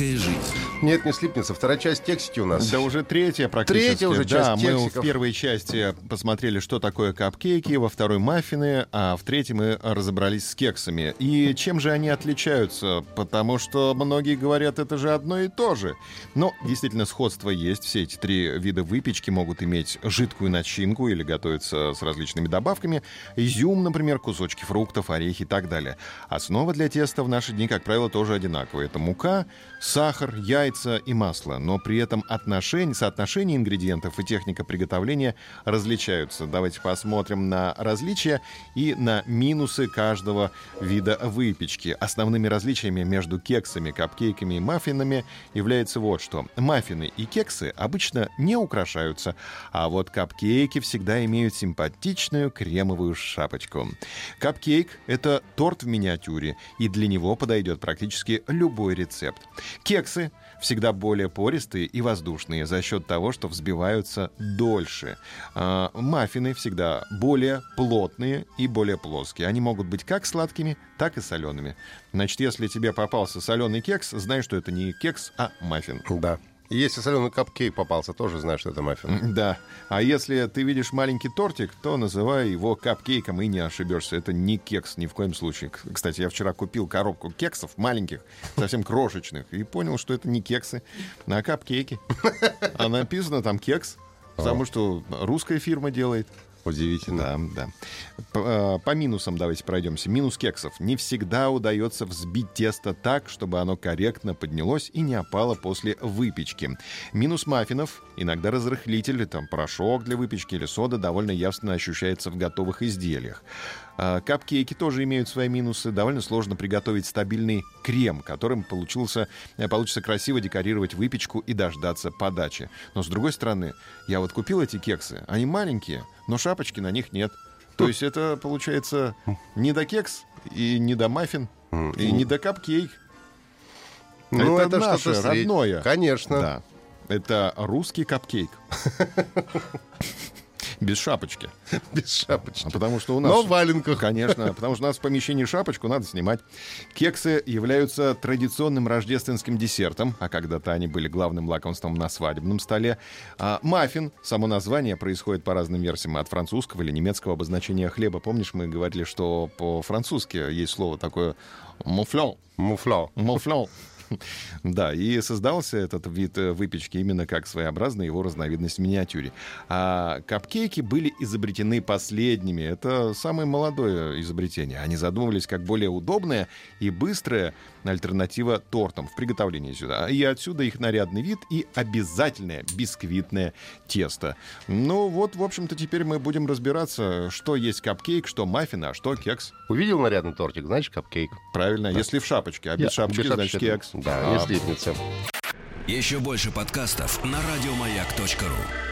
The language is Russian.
Сладкая жизнь. Нет, не слипнется. Вторая часть текстики у нас. Да уже третья практически. Третья уже да, часть мы текстиков. в первой части посмотрели, что такое капкейки, во второй маффины, а в третьей мы разобрались с кексами. И чем же они отличаются? Потому что многие говорят, это же одно и то же. Но действительно сходство есть. Все эти три вида выпечки могут иметь жидкую начинку или готовиться с различными добавками. Изюм, например, кусочки фруктов, орехи и так далее. Основа для теста в наши дни, как правило, тоже одинаковая. Это мука, сахар, яйца и масло. Но при этом отношение, соотношение ингредиентов и техника приготовления различаются. Давайте посмотрим на различия и на минусы каждого вида выпечки. Основными различиями между кексами, капкейками и маффинами является вот что. Маффины и кексы обычно не украшаются, а вот капкейки всегда имеют симпатичную кремовую шапочку. Капкейк — это торт в миниатюре, и для него подойдет практически любой рецепт. Кексы всегда более пористые и воздушные за счет того, что взбиваются дольше. А, маффины всегда более плотные и более плоские. Они могут быть как сладкими, так и солеными. Значит, если тебе попался соленый кекс, знай, что это не кекс, а маффин. Да. Если соленый капкейк попался, тоже знаешь, что это маффин. Да. А если ты видишь маленький тортик, то называй его капкейком и не ошибешься. Это не кекс ни в коем случае. Кстати, я вчера купил коробку кексов маленьких, совсем крошечных, и понял, что это не кексы, а капкейки. А написано там кекс, потому что русская фирма делает. Удивительно. Да, да. П- э, По минусам давайте пройдемся. Минус кексов. Не всегда удается взбить тесто так, чтобы оно корректно поднялось и не опало после выпечки. Минус маффинов. Иногда разрыхлитель, там порошок для выпечки или сода довольно явственно ощущается в готовых изделиях. А, Капкейки тоже имеют свои минусы. Довольно сложно приготовить стабильный крем, которым получился, э, получится красиво декорировать выпечку и дождаться подачи. Но с другой стороны, я вот купил эти кексы. Они маленькие, но шапочки на них нет. То есть это получается не до кекс и не до маффин, и не до капкейк. Ну, это, это наше, что-то родное. Конечно. Да. Это русский капкейк. Без шапочки. Без шапочки. А потому что у нас... Но в валенках. Конечно, потому что у нас в помещении шапочку надо снимать. Кексы являются традиционным рождественским десертом, а когда-то они были главным лакомством на свадебном столе. А маффин, само название, происходит по разным версиям от французского или немецкого обозначения хлеба. Помнишь, мы говорили, что по-французски есть слово такое «муфлон». Муфло. Муфлон. Да, и создался этот вид э, выпечки именно как своеобразная его разновидность в миниатюре. А капкейки были изобретены последними. Это самое молодое изобретение. Они задумывались как более удобная и быстрая альтернатива тортам в приготовлении сюда. И отсюда их нарядный вид и обязательное бисквитное тесто. Ну вот, в общем-то, теперь мы будем разбираться, что есть капкейк, что маффин, а что кекс. Увидел нарядный тортик, значит, капкейк. Правильно, если в шапочке, а без Я- шапочки, без значит, шапочки, кекс. Да, А, не слипнется. Еще больше подкастов на радиомаяк.ру.